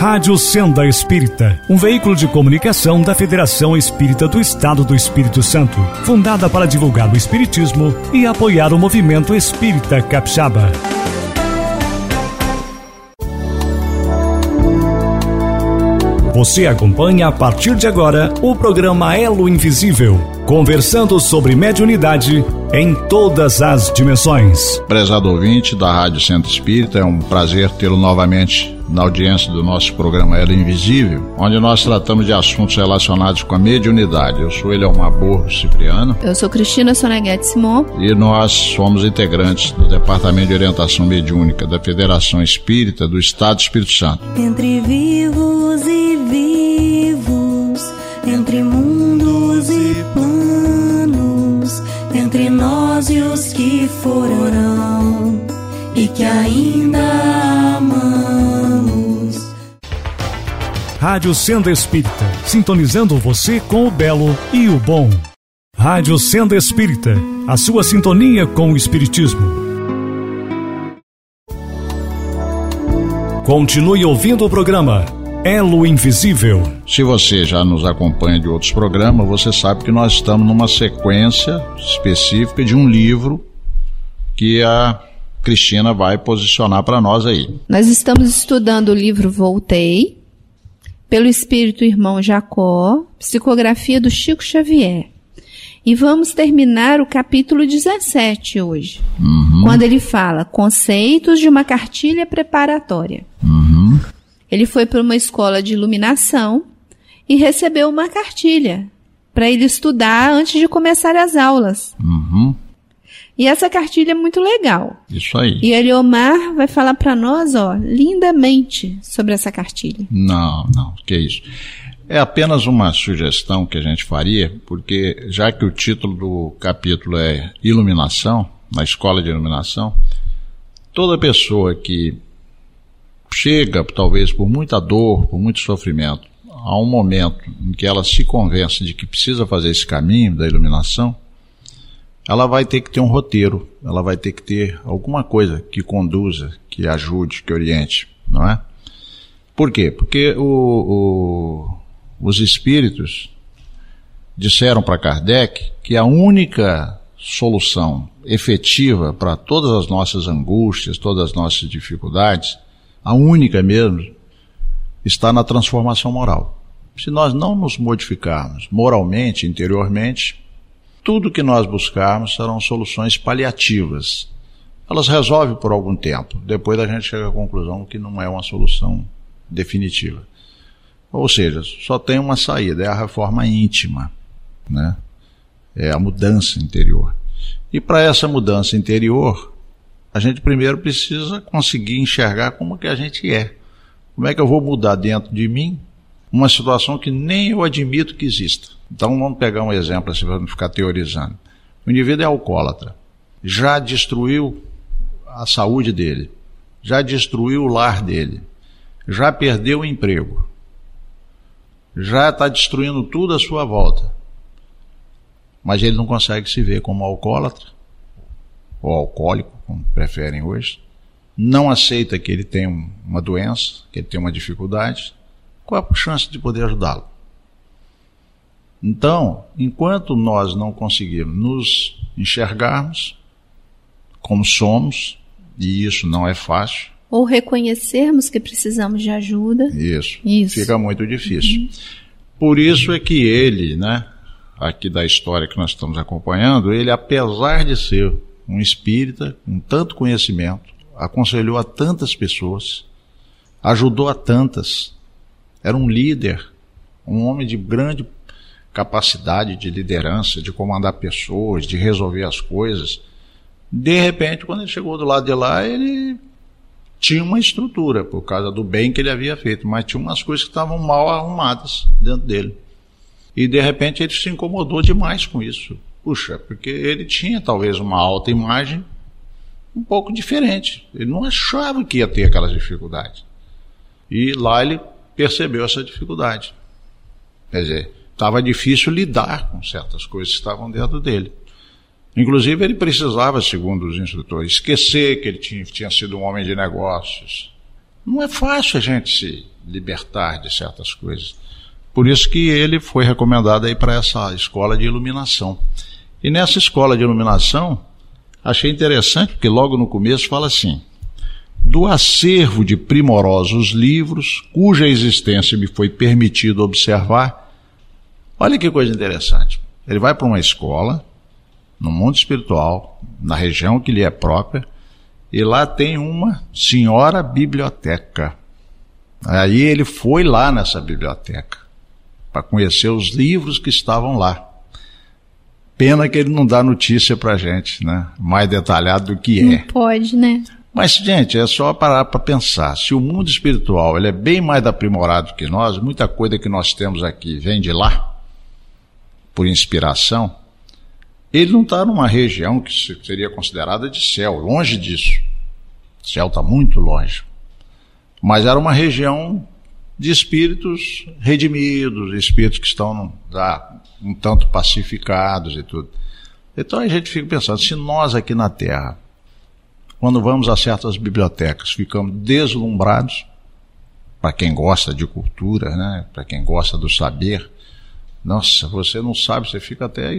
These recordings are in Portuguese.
Rádio Senda Espírita, um veículo de comunicação da Federação Espírita do Estado do Espírito Santo, fundada para divulgar o Espiritismo e apoiar o movimento espírita capixaba. Você acompanha a partir de agora o programa Elo Invisível, conversando sobre mediunidade em todas as dimensões. Prezado ouvinte da Rádio Centro Espírita, é um prazer tê-lo novamente na audiência do nosso programa Elo Invisível, onde nós tratamos de assuntos relacionados com a mediunidade. Eu sou Eliomar Borro Cipriano. Eu sou Cristina Soneguete Simon. E nós somos integrantes do Departamento de Orientação Mediúnica da Federação Espírita do Estado do Espírito Santo. Entre vivos e entre mundos entre nós e os que foram e que ainda amamos. Rádio Senda Espírita, sintonizando você com o belo e o bom. Rádio Senda Espírita, a sua sintonia com o Espiritismo. Continue ouvindo o programa Elo Invisível. Se você já nos acompanha de outros programas, você sabe que nós estamos numa sequência específica de um livro que a Cristina vai posicionar para nós aí. Nós estamos estudando o livro Voltei, pelo Espírito Irmão Jacó, psicografia do Chico Xavier. E vamos terminar o capítulo 17 hoje, uhum. quando ele fala conceitos de uma cartilha preparatória. Uhum. Ele foi para uma escola de iluminação e recebeu uma cartilha para ele estudar antes de começar as aulas. Uhum. E essa cartilha é muito legal. Isso aí. E Eliomar vai falar para nós, ó, lindamente sobre essa cartilha. Não, não, que isso. É apenas uma sugestão que a gente faria, porque já que o título do capítulo é Iluminação, na escola de iluminação, toda pessoa que chega, talvez por muita dor, por muito sofrimento, a um momento em que ela se convence de que precisa fazer esse caminho da iluminação, ela vai ter que ter um roteiro, ela vai ter que ter alguma coisa que conduza, que ajude, que oriente, não é? Por quê? Porque o, o, os espíritos disseram para Kardec que a única solução efetiva para todas as nossas angústias, todas as nossas dificuldades, a única mesmo, está na transformação moral. Se nós não nos modificarmos moralmente, interiormente, tudo que nós buscarmos serão soluções paliativas. Elas resolvem por algum tempo, depois a gente chega à conclusão que não é uma solução definitiva. Ou seja, só tem uma saída, é a reforma íntima, né? É a mudança interior. E para essa mudança interior, a gente primeiro precisa conseguir enxergar como que a gente é. Como é que eu vou mudar dentro de mim uma situação que nem eu admito que exista? Então vamos pegar um exemplo assim para não ficar teorizando. O indivíduo é alcoólatra. Já destruiu a saúde dele. Já destruiu o lar dele. Já perdeu o emprego. Já está destruindo tudo à sua volta. Mas ele não consegue se ver como alcoólatra ou alcoólico, como preferem hoje, não aceita que ele tem uma doença, que ele tem uma dificuldade, qual a chance de poder ajudá-lo? Então, enquanto nós não conseguirmos nos enxergarmos como somos, e isso não é fácil. Ou reconhecermos que precisamos de ajuda. Isso. isso. Fica muito difícil. Uhum. Por isso é que ele, né, aqui da história que nós estamos acompanhando, ele, apesar de ser um espírita com tanto conhecimento, aconselhou a tantas pessoas, ajudou a tantas, era um líder, um homem de grande capacidade de liderança, de comandar pessoas, de resolver as coisas. De repente, quando ele chegou do lado de lá, ele tinha uma estrutura por causa do bem que ele havia feito, mas tinha umas coisas que estavam mal arrumadas dentro dele. E de repente ele se incomodou demais com isso. Puxa, porque ele tinha talvez uma alta imagem um pouco diferente. Ele não achava que ia ter aquelas dificuldades. E lá ele percebeu essa dificuldade. Quer dizer, estava difícil lidar com certas coisas que estavam dentro dele. Inclusive, ele precisava, segundo os instrutores, esquecer que ele tinha, tinha sido um homem de negócios. não é fácil a gente se libertar de certas coisas. Por isso que ele foi recomendado aí para essa escola de iluminação. E nessa escola de iluminação, achei interessante, porque logo no começo fala assim: do acervo de primorosos livros, cuja existência me foi permitido observar. Olha que coisa interessante. Ele vai para uma escola, no mundo espiritual, na região que lhe é própria, e lá tem uma senhora biblioteca. Aí ele foi lá nessa biblioteca para conhecer os livros que estavam lá. Pena que ele não dá notícia para gente, né? Mais detalhado do que é. Não pode, né? Mas, gente, é só parar para pensar. Se o mundo espiritual ele é bem mais aprimorado que nós, muita coisa que nós temos aqui vem de lá, por inspiração, ele não está numa região que seria considerada de céu, longe disso. O céu está muito longe. Mas era uma região de espíritos redimidos, espíritos que estão já um tanto pacificados e tudo. Então a gente fica pensando, se nós aqui na Terra, quando vamos a certas bibliotecas, ficamos deslumbrados, para quem gosta de cultura, né? para quem gosta do saber, nossa, você não sabe, você fica até.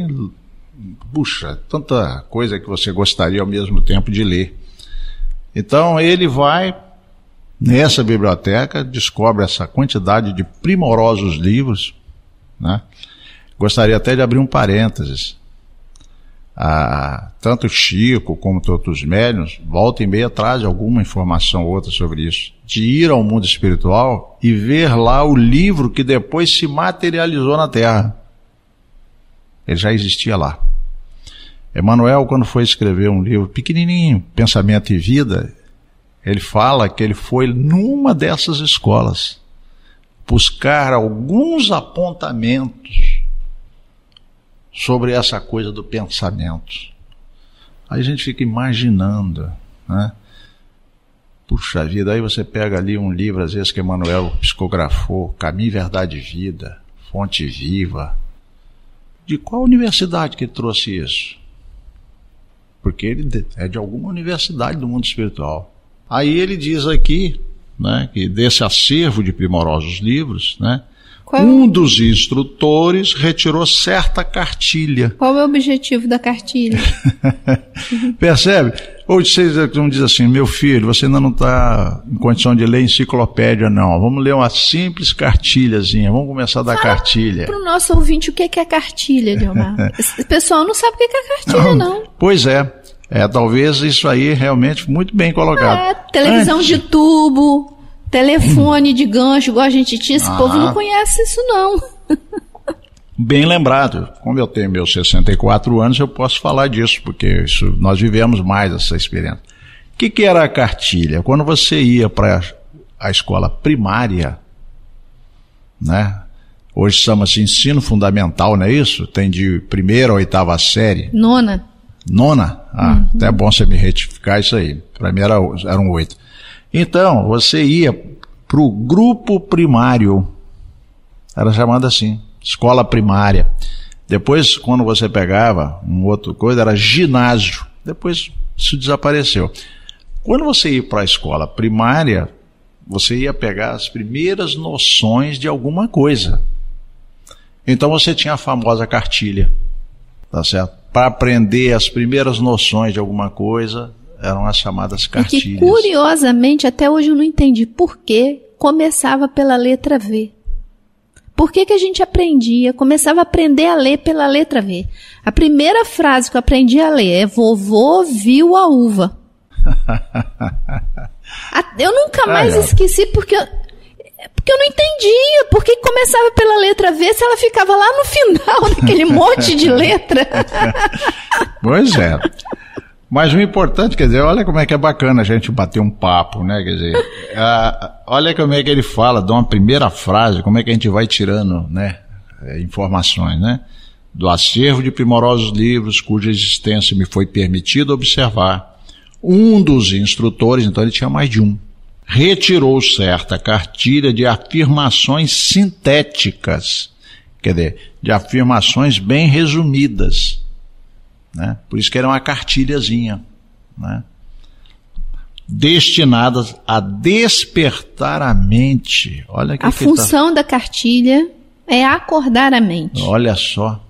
Puxa, tanta coisa que você gostaria ao mesmo tempo de ler. Então ele vai nessa biblioteca, descobre essa quantidade de primorosos livros. Né? Gostaria até de abrir um parênteses. Ah, tanto Chico como outros médiuns, volta e meia traz alguma informação ou outra sobre isso. De ir ao mundo espiritual e ver lá o livro que depois se materializou na Terra. Ele já existia lá. Emmanuel, quando foi escrever um livro pequenininho, Pensamento e Vida, ele fala que ele foi numa dessas escolas buscar alguns apontamentos sobre essa coisa do pensamento. Aí a gente fica imaginando, né? Puxa vida, aí você pega ali um livro, às vezes, que Emmanuel psicografou, Caminho, Verdade e Vida, Fonte Viva. De qual universidade que ele trouxe isso? Porque ele é de alguma universidade do mundo espiritual. Aí ele diz aqui, né, que desse acervo de primorosos livros, né, qual? Um dos instrutores retirou certa cartilha. Qual é o objetivo da cartilha? Percebe? Hoje vocês vão dizer assim, meu filho, você ainda não está em condição de ler enciclopédia, não. Vamos ler uma simples cartilhazinha. Vamos começar a dar Fala cartilha. Para o nosso ouvinte, o que é cartilha, Dilmar? o pessoal não sabe o que é cartilha, não. não. Pois é. É, talvez isso aí realmente muito bem colocado. É, televisão Antes, de tubo, telefone de gancho, igual a gente tinha, esse ah. povo não conhece isso não. Bem lembrado. Como eu tenho meus 64 anos, eu posso falar disso, porque isso, nós vivemos mais essa experiência. O que, que era a cartilha? Quando você ia para a escola primária, né? Hoje chama-se ensino fundamental, não é isso? Tem de primeira a oitava série. Nona. Nona? Ah, uhum. até é bom você me retificar isso aí. Para mim era, eram oito. Então, você ia para o grupo primário, era chamado assim, escola primária. Depois, quando você pegava um outro coisa, era ginásio. Depois isso desapareceu. Quando você ia para a escola primária, você ia pegar as primeiras noções de alguma coisa. Então você tinha a famosa cartilha, tá certo? Para aprender as primeiras noções de alguma coisa, eram as chamadas cartilhas. E que, curiosamente, até hoje eu não entendi por que começava pela letra V. Por que, que a gente aprendia, começava a aprender a ler pela letra V? A primeira frase que eu aprendi a ler é vovô viu a uva. eu nunca mais esqueci porque eu, porque eu não entendia. Por que começava pela letra V se ela ficava lá no final daquele monte de letra? pois é. Mas o importante, quer dizer, olha como é que é bacana a gente bater um papo, né? Quer dizer, a, olha como é que ele fala, de uma primeira frase, como é que a gente vai tirando, né? É, informações, né? Do acervo de primorosos livros cuja existência me foi permitido observar. Um dos instrutores, então ele tinha mais de um, retirou certa cartilha de afirmações sintéticas, quer dizer, de afirmações bem resumidas né? Por isso que era uma cartilhazinha. Né? destinadas a despertar a mente. Olha que A que tá- função da cartilha é acordar a mente. Olha só.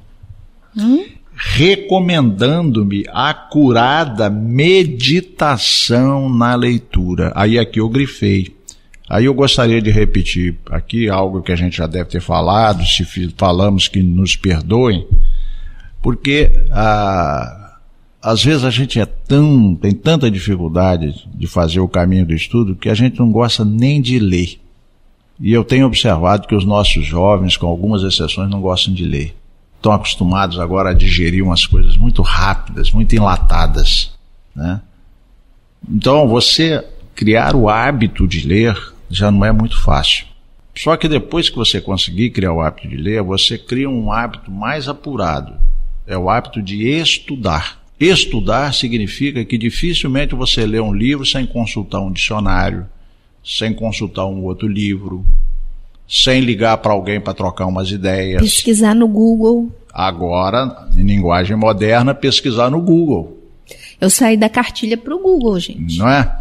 Hum? Recomendando-me a curada meditação na leitura. Aí aqui eu grifei. Aí eu gostaria de repetir aqui algo que a gente já deve ter falado, se falamos que nos perdoem, porque ah, às vezes a gente é tão, tem tanta dificuldade de fazer o caminho do estudo que a gente não gosta nem de ler. E eu tenho observado que os nossos jovens, com algumas exceções, não gostam de ler. Estão acostumados agora a digerir umas coisas muito rápidas, muito enlatadas. Né? Então, você criar o hábito de ler já não é muito fácil. Só que depois que você conseguir criar o hábito de ler, você cria um hábito mais apurado. É o hábito de estudar. Estudar significa que dificilmente você lê um livro sem consultar um dicionário, sem consultar um outro livro, sem ligar para alguém para trocar umas ideias. Pesquisar no Google. Agora, em linguagem moderna, pesquisar no Google, Eu saí da cartilha pro Google, gente. não é?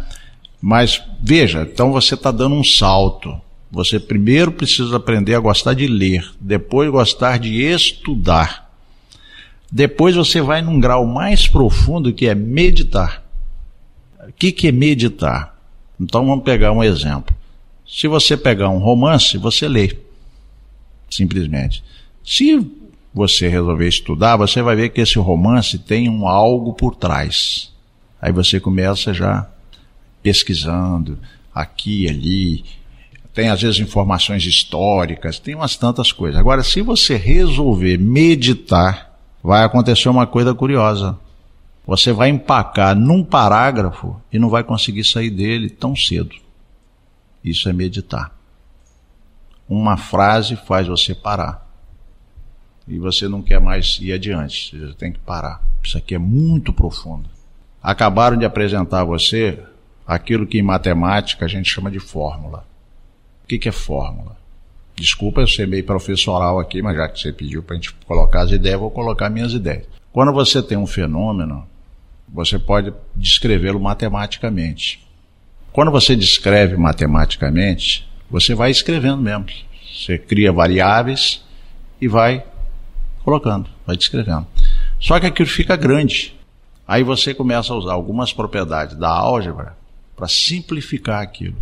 Mas veja, então você está dando um salto. Você primeiro precisa aprender a gostar de ler, depois gostar de estudar. Depois você vai num grau mais profundo que é meditar. O que, que é meditar? Então vamos pegar um exemplo. Se você pegar um romance, você lê. Simplesmente. Se você resolver estudar, você vai ver que esse romance tem um algo por trás. Aí você começa já pesquisando aqui ali. Tem às vezes informações históricas, tem umas tantas coisas. Agora, se você resolver meditar, vai acontecer uma coisa curiosa. Você vai empacar num parágrafo e não vai conseguir sair dele tão cedo. Isso é meditar. Uma frase faz você parar. E você não quer mais ir adiante. Você tem que parar. Isso aqui é muito profundo. Acabaram de apresentar a você aquilo que em matemática a gente chama de fórmula. O que, é fórmula? Desculpa eu ser meio professoral aqui, mas já que você pediu para a gente colocar as ideias, vou colocar minhas ideias. Quando você tem um fenômeno, você pode descrevê-lo matematicamente. Quando você descreve matematicamente, você vai escrevendo mesmo. Você cria variáveis e vai colocando, vai descrevendo. Só que aquilo fica grande. Aí você começa a usar algumas propriedades da álgebra para simplificar aquilo.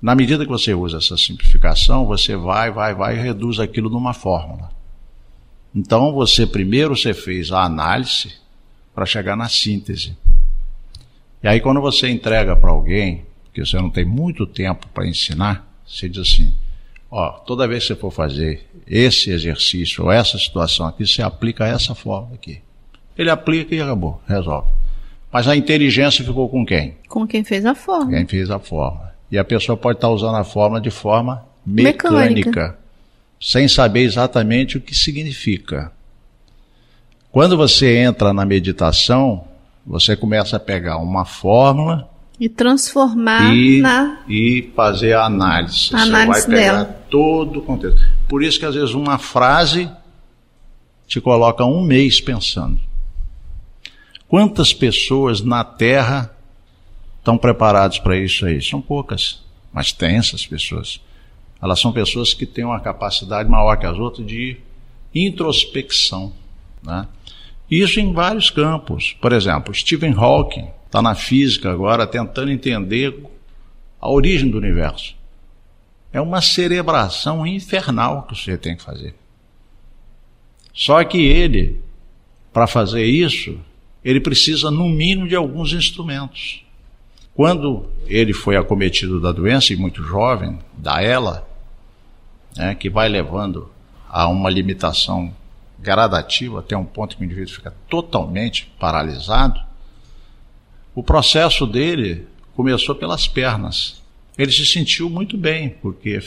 Na medida que você usa essa simplificação, você vai, vai, vai e reduz aquilo numa fórmula. Então você primeiro você fez a análise para chegar na síntese. E aí quando você entrega para alguém, que você não tem muito tempo para ensinar, você diz assim: ó, toda vez que você for fazer esse exercício ou essa situação aqui, você aplica essa fórmula aqui. Ele aplica e acabou, resolve. Mas a inteligência ficou com quem? Com quem fez a forma. Quem fez a fórmula. E a pessoa pode estar usando a fórmula de forma mecânica, Mecânica. sem saber exatamente o que significa. Quando você entra na meditação, você começa a pegar uma fórmula E transformar e, na. e fazer a análise. A análise você vai pegar dela. todo o contexto. Por isso que às vezes uma frase te coloca um mês pensando. Quantas pessoas na Terra estão preparadas para isso aí? São poucas, mas tem essas pessoas. Elas são pessoas que têm uma capacidade maior que as outras de introspecção. Né? Isso em vários campos. Por exemplo, Stephen Hawking está na física agora tentando entender a origem do universo. É uma cerebração infernal que você tem que fazer. Só que ele, para fazer isso, ele precisa, no mínimo, de alguns instrumentos. Quando ele foi acometido da doença, e muito jovem, da ELA, né, que vai levando a uma limitação gradativa até um ponto que o indivíduo fica totalmente paralisado, o processo dele começou pelas pernas. Ele se sentiu muito bem, porque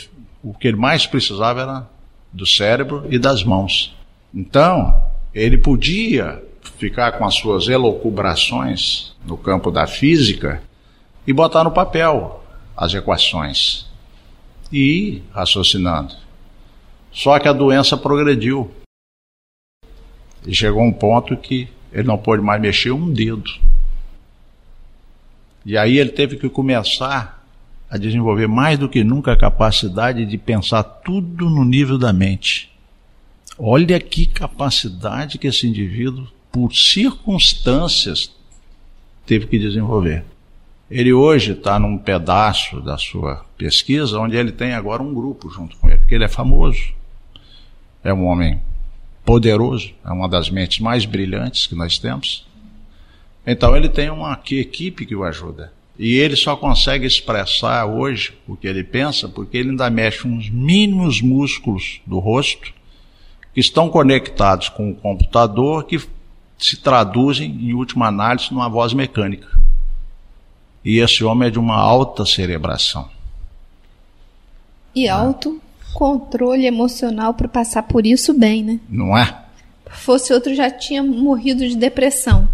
o que ele mais precisava era do cérebro e das mãos. Então, ele podia ficar com as suas elocubrações no campo da física e botar no papel as equações e ir raciocinando. Só que a doença progrediu. E chegou um ponto que ele não pôde mais mexer um dedo. E aí ele teve que começar a desenvolver mais do que nunca a capacidade de pensar tudo no nível da mente. Olha que capacidade que esse indivíduo, por circunstâncias, teve que desenvolver. Ele hoje está num pedaço da sua pesquisa onde ele tem agora um grupo junto com ele, porque ele é famoso. É um homem poderoso, é uma das mentes mais brilhantes que nós temos. Então ele tem uma equipe que o ajuda. E ele só consegue expressar hoje o que ele pensa porque ele ainda mexe uns mínimos músculos do rosto que estão conectados com o computador que se traduzem, em última análise, numa voz mecânica. E esse homem é de uma alta cerebração. E alto controle emocional para passar por isso bem, né? Não é? Fosse outro já tinha morrido de depressão.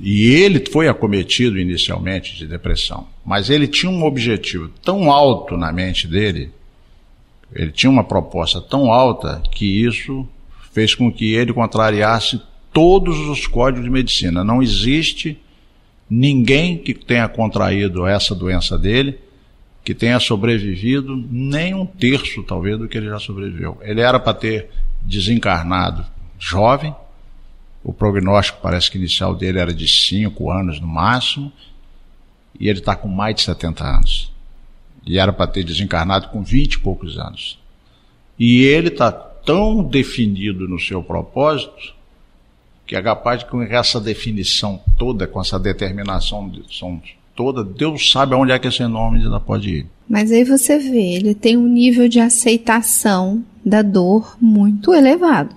E ele foi acometido inicialmente de depressão, mas ele tinha um objetivo tão alto na mente dele, ele tinha uma proposta tão alta que isso fez com que ele contrariasse todos os códigos de medicina. Não existe ninguém que tenha contraído essa doença dele que tenha sobrevivido nem um terço, talvez, do que ele já sobreviveu. Ele era para ter desencarnado jovem, o prognóstico parece que inicial dele era de 5 anos no máximo, e ele está com mais de 70 anos. E era para ter desencarnado com 20 e poucos anos. E ele está tão definido no seu propósito que é capaz de com essa definição toda, com essa determinação toda, Deus sabe aonde é que esse nome ainda pode ir. Mas aí você vê, ele tem um nível de aceitação da dor muito elevado.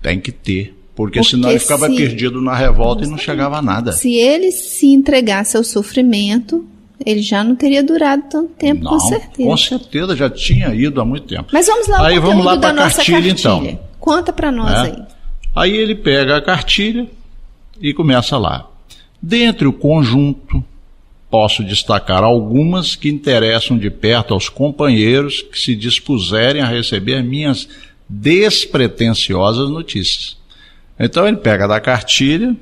Tem que ter. Porque, porque senão ele ficava se... perdido na revolta e não chegava a nada. Se ele se entregasse ao sofrimento, ele já não teria durado tanto tempo, não, com certeza. Com certeza, já tinha ido há muito tempo. Mas vamos lá, aí vamos lá para a cartilha, cartilha, então. Conta para nós é. aí. Aí ele pega a cartilha e começa lá. Dentre o conjunto, posso destacar algumas que interessam de perto aos companheiros que se dispuserem a receber minhas despretensiosas notícias. Então ele pega da cartilha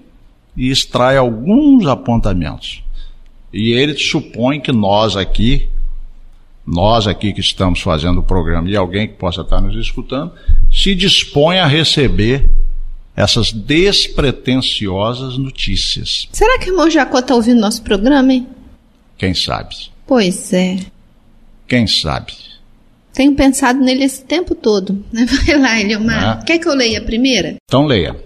e extrai alguns apontamentos. E ele supõe que nós aqui, nós aqui que estamos fazendo o programa e alguém que possa estar nos escutando, se dispõe a receber essas despretensiosas notícias. Será que o irmão Jacó está ouvindo nosso programa, hein? Quem sabe? Pois é. Quem sabe? Tenho pensado nele esse tempo todo. Vai lá, Eliomar. É. Quer que eu leia a primeira? Então leia.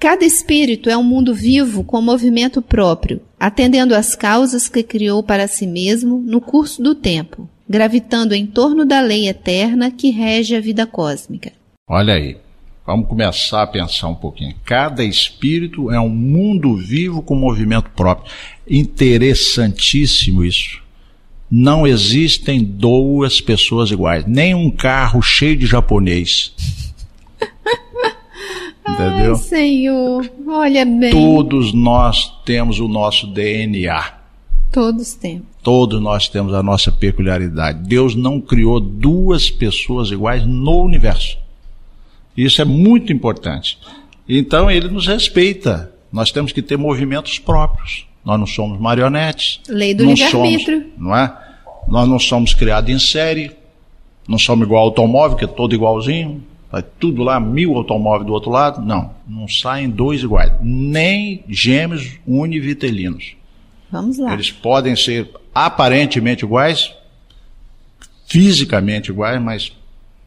Cada espírito é um mundo vivo com movimento próprio, atendendo às causas que criou para si mesmo no curso do tempo, gravitando em torno da lei eterna que rege a vida cósmica. Olha aí. Vamos começar a pensar um pouquinho. Cada espírito é um mundo vivo com movimento próprio. Interessantíssimo isso. Não existem duas pessoas iguais, nem um carro cheio de japonês. Entendeu? Ai, Senhor, olha bem. Todos nós temos o nosso DNA. Todos temos. Todos nós temos a nossa peculiaridade. Deus não criou duas pessoas iguais no universo. Isso é muito importante. Então ele nos respeita. Nós temos que ter movimentos próprios. Nós não somos marionetes. Lei do livre-arbítrio. Não é? Nós não somos criados em série. Não somos igual ao automóvel, que é todo igualzinho. Vai tudo lá, mil automóveis do outro lado. Não, não saem dois iguais. Nem gêmeos univitelinos. Vamos lá. Eles podem ser aparentemente iguais, fisicamente iguais, mas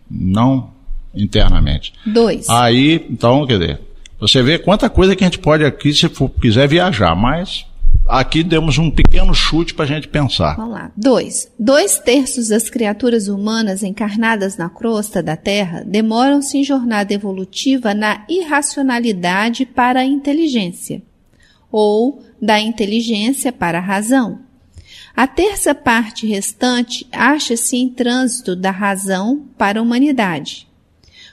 não internamente. Dois. Aí, então, quer dizer, você vê quanta coisa que a gente pode aqui, se for, quiser viajar, mas aqui demos um pequeno chute para a gente pensar. Vamos lá. Dois. Dois terços das criaturas humanas encarnadas na crosta da Terra demoram-se em jornada evolutiva na irracionalidade para a inteligência, ou da inteligência para a razão. A terça parte restante acha-se em trânsito da razão para a humanidade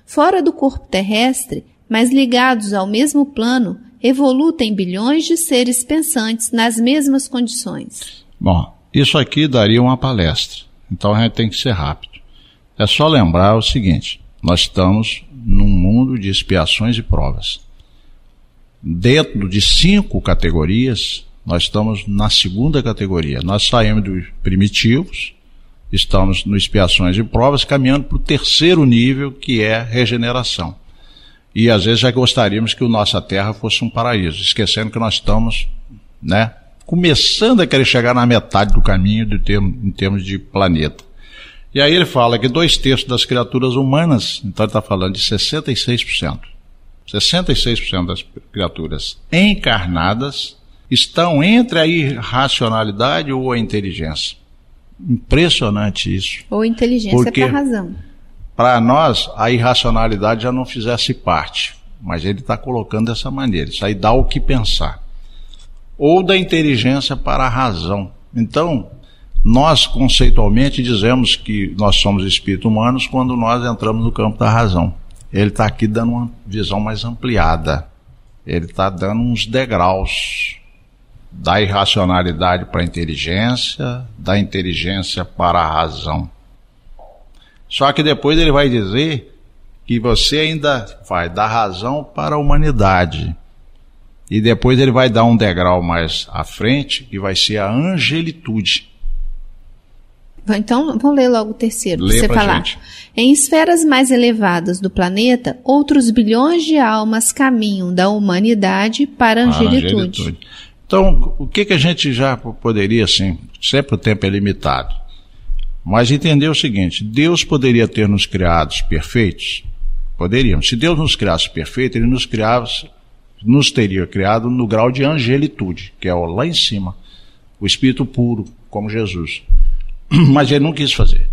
fora do corpo terrestre, mas ligados ao mesmo plano, evolutem bilhões de seres pensantes nas mesmas condições. Bom, isso aqui daria uma palestra, então a gente tem que ser rápido. É só lembrar o seguinte: nós estamos num mundo de expiações e provas. Dentro de cinco categorias, Nós estamos na segunda categoria. Nós saímos dos primitivos, estamos no expiações e provas, caminhando para o terceiro nível, que é regeneração. E às vezes já gostaríamos que a nossa terra fosse um paraíso, esquecendo que nós estamos, né, começando a querer chegar na metade do caminho de termo, em termos de planeta. E aí ele fala que dois terços das criaturas humanas, então ele está falando de 66%. 66% das criaturas encarnadas estão entre a irracionalidade ou a inteligência. Impressionante isso. Ou inteligência para razão. Para nós, a irracionalidade já não fizesse parte. Mas ele está colocando dessa maneira. Isso aí dá o que pensar. Ou da inteligência para a razão. Então, nós conceitualmente dizemos que nós somos espíritos humanos quando nós entramos no campo da razão. Ele está aqui dando uma visão mais ampliada. Ele está dando uns degraus da irracionalidade para a inteligência, da inteligência para a razão. Só que depois ele vai dizer que você ainda vai da razão para a humanidade. E depois ele vai dar um degrau mais à frente, que vai ser a angelitude. Então, vamos ler logo o terceiro, Lê para você falar. Gente. Em esferas mais elevadas do planeta, outros bilhões de almas caminham da humanidade para a angelitude. Para a angelitude. Então, o que, que a gente já poderia, assim, sempre o tempo é limitado, mas entender o seguinte: Deus poderia ter nos criados perfeitos? Poderíamos. Se Deus nos criasse perfeito, Ele nos criava, nos teria criado no grau de angelitude, que é o lá em cima, o espírito puro, como Jesus. Mas Ele não quis fazer.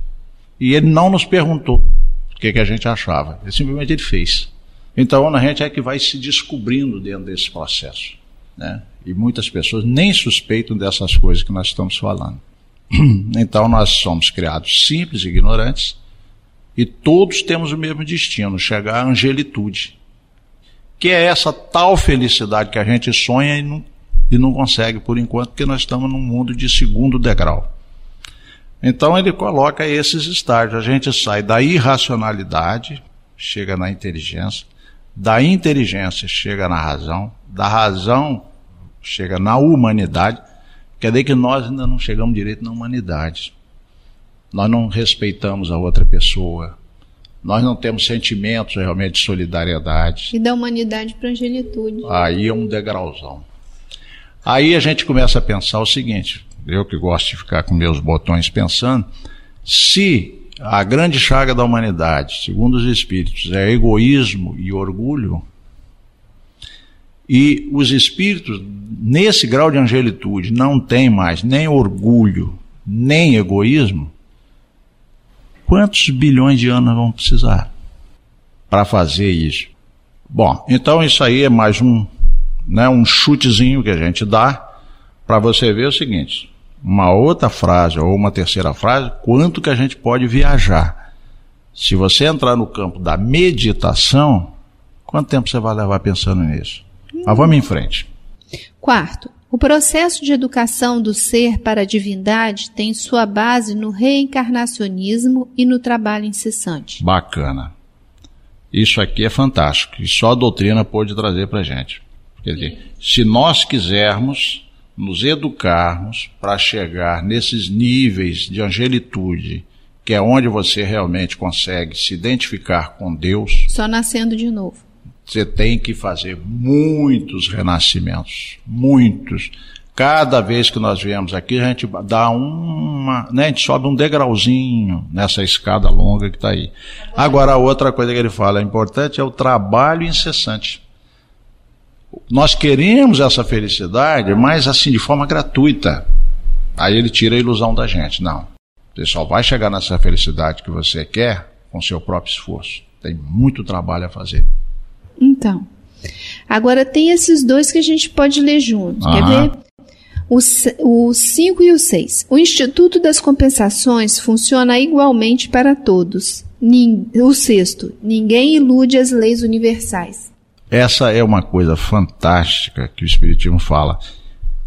E Ele não nos perguntou o que, que a gente achava. Ele simplesmente ele fez. Então a gente é que vai se descobrindo dentro desse processo. Né? E muitas pessoas nem suspeitam dessas coisas que nós estamos falando. Então nós somos criados simples, ignorantes, e todos temos o mesmo destino, chegar à angelitude. Que é essa tal felicidade que a gente sonha e não, e não consegue por enquanto, porque nós estamos num mundo de segundo degrau. Então ele coloca esses estágios. A gente sai da irracionalidade, chega na inteligência, da inteligência chega na razão, da razão chega na humanidade, quer dizer que nós ainda não chegamos direito na humanidade. Nós não respeitamos a outra pessoa. Nós não temos sentimentos realmente de solidariedade. E da humanidade para a angelitude. Aí é um degrauzão. Aí a gente começa a pensar o seguinte: eu que gosto de ficar com meus botões pensando, se a grande chaga da humanidade, segundo os espíritos, é egoísmo e orgulho, e os espíritos, nesse grau de angelitude, não têm mais nem orgulho, nem egoísmo, quantos bilhões de anos vão precisar para fazer isso? Bom, então isso aí é mais um, né, um chutezinho que a gente dá para você ver o seguinte: uma outra frase ou uma terceira frase, quanto que a gente pode viajar. Se você entrar no campo da meditação, quanto tempo você vai levar pensando nisso? Mas vamos em frente. Quarto, o processo de educação do ser para a divindade tem sua base no reencarnacionismo e no trabalho incessante. Bacana. Isso aqui é fantástico e só a doutrina pode trazer para gente. Quer dizer, se nós quisermos nos educarmos para chegar nesses níveis de angelitude, que é onde você realmente consegue se identificar com Deus. Só nascendo de novo. Você tem que fazer muitos renascimentos, muitos. Cada vez que nós viemos aqui, a gente dá uma, né, a gente sobe um degrauzinho nessa escada longa que está aí. Agora, a outra coisa que ele fala é importante é o trabalho incessante. Nós queremos essa felicidade, mas assim, de forma gratuita. Aí ele tira a ilusão da gente. Não. Você só vai chegar nessa felicidade que você quer com seu próprio esforço. Tem muito trabalho a fazer. Então. Agora tem esses dois que a gente pode ler junto. Quer ver? O 5 e o 6. O Instituto das Compensações funciona igualmente para todos. O sexto. Ninguém ilude as leis universais. Essa é uma coisa fantástica que o Espiritismo fala.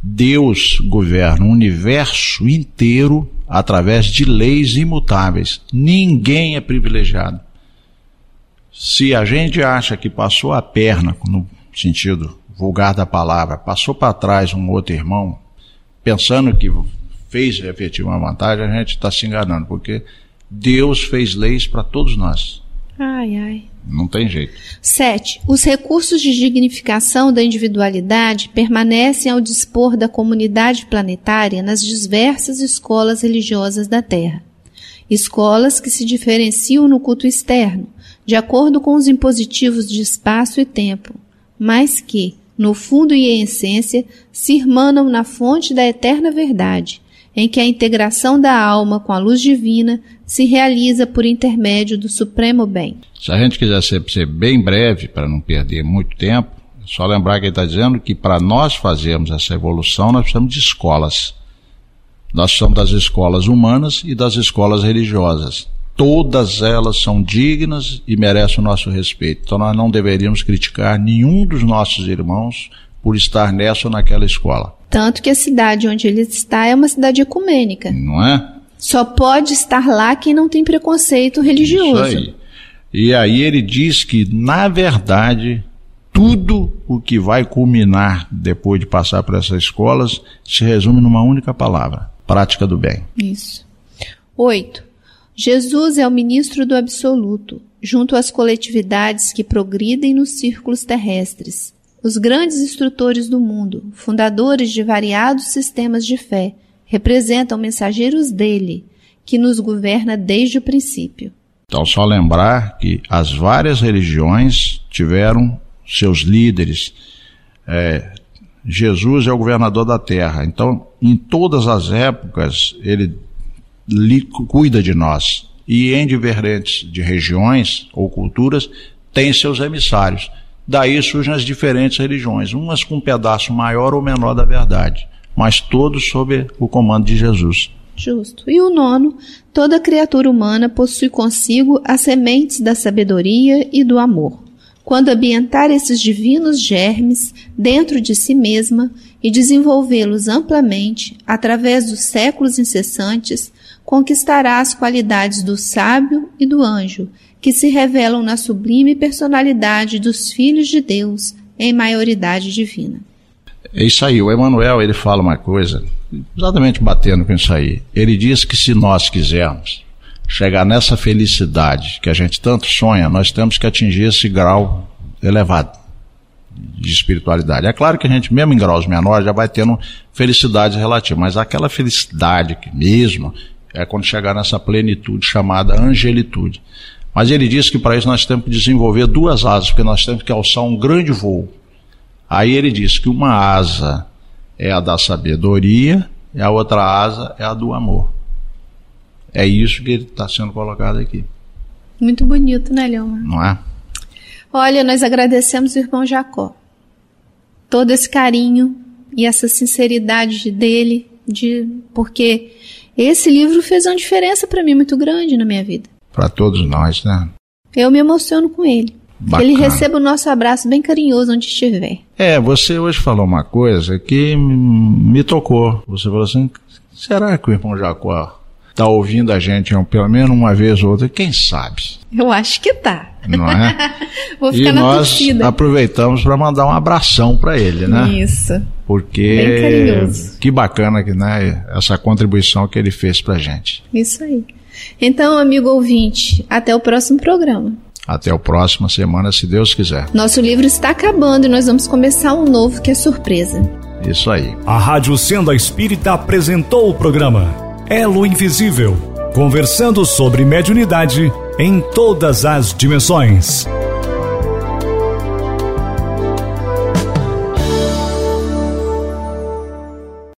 Deus governa o universo inteiro através de leis imutáveis. Ninguém é privilegiado. Se a gente acha que passou a perna, no sentido vulgar da palavra, passou para trás um outro irmão, pensando que fez efetiva uma vantagem, a gente está se enganando, porque Deus fez leis para todos nós. Ai, ai. Não tem jeito. 7. Os recursos de dignificação da individualidade permanecem ao dispor da comunidade planetária nas diversas escolas religiosas da Terra. Escolas que se diferenciam no culto externo, de acordo com os impositivos de espaço e tempo, mas que, no fundo e em essência, se irmanam na fonte da eterna verdade, em que a integração da alma com a luz divina se realiza por intermédio do supremo bem. Se a gente quiser ser, ser bem breve, para não perder muito tempo, é só lembrar que ele está dizendo que para nós fazermos essa evolução, nós precisamos de escolas. Nós somos das escolas humanas e das escolas religiosas. Todas elas são dignas e merecem o nosso respeito. Então nós não deveríamos criticar nenhum dos nossos irmãos por estar nessa ou naquela escola. Tanto que a cidade onde ele está é uma cidade ecumênica. Não é? Só pode estar lá quem não tem preconceito religioso. Isso aí. E aí ele diz que, na verdade, tudo o que vai culminar depois de passar por essas escolas se resume numa única palavra: prática do bem. Isso. 8. Jesus é o ministro do absoluto, junto às coletividades que progridem nos círculos terrestres, os grandes instrutores do mundo, fundadores de variados sistemas de fé, representam mensageiros dele, que nos governa desde o princípio. Então, só lembrar que as várias religiões tiveram seus líderes. É, Jesus é o governador da terra. Então, em todas as épocas, ele cuida de nós. E em diferentes de regiões ou culturas, tem seus emissários. Daí surgem as diferentes religiões, umas com um pedaço maior ou menor da verdade mas todos sob o comando de Jesus. Justo. E o nono, toda criatura humana possui consigo as sementes da sabedoria e do amor. Quando ambientar esses divinos germes dentro de si mesma e desenvolvê-los amplamente através dos séculos incessantes, conquistará as qualidades do sábio e do anjo, que se revelam na sublime personalidade dos filhos de Deus em maioridade divina. É isso aí, o Emmanuel ele fala uma coisa, exatamente batendo com isso aí. Ele diz que se nós quisermos chegar nessa felicidade que a gente tanto sonha, nós temos que atingir esse grau elevado de espiritualidade. É claro que a gente, mesmo em graus menores, já vai tendo felicidade relativa, mas aquela felicidade que mesmo é quando chegar nessa plenitude chamada angelitude. Mas ele diz que para isso nós temos que desenvolver duas asas, porque nós temos que alçar um grande voo. Aí ele diz que uma asa é a da sabedoria e a outra asa é a do amor. É isso que está sendo colocado aqui. Muito bonito, né, Leomar? Não é? Olha, nós agradecemos o irmão Jacó. Todo esse carinho e essa sinceridade dele, de porque esse livro fez uma diferença para mim muito grande na minha vida. Para todos nós, né? Eu me emociono com ele. Bacana. Que ele receba o nosso abraço bem carinhoso onde estiver. É, você hoje falou uma coisa que me tocou. Você falou assim: será que o irmão Jacó está ouvindo a gente pelo menos uma vez ou outra? Quem sabe? Eu acho que tá. Não é? Vou ficar e na nós torcida. aproveitamos para mandar um abração para ele, né? Isso. Porque Bem carinhoso. que bacana que, né, essa contribuição que ele fez para gente. Isso aí. Então, amigo ouvinte, até o próximo programa. Até a próxima semana, se Deus quiser. Nosso livro está acabando e nós vamos começar um novo que é surpresa. Isso aí. A Rádio Senda Espírita apresentou o programa Elo Invisível conversando sobre mediunidade em todas as dimensões.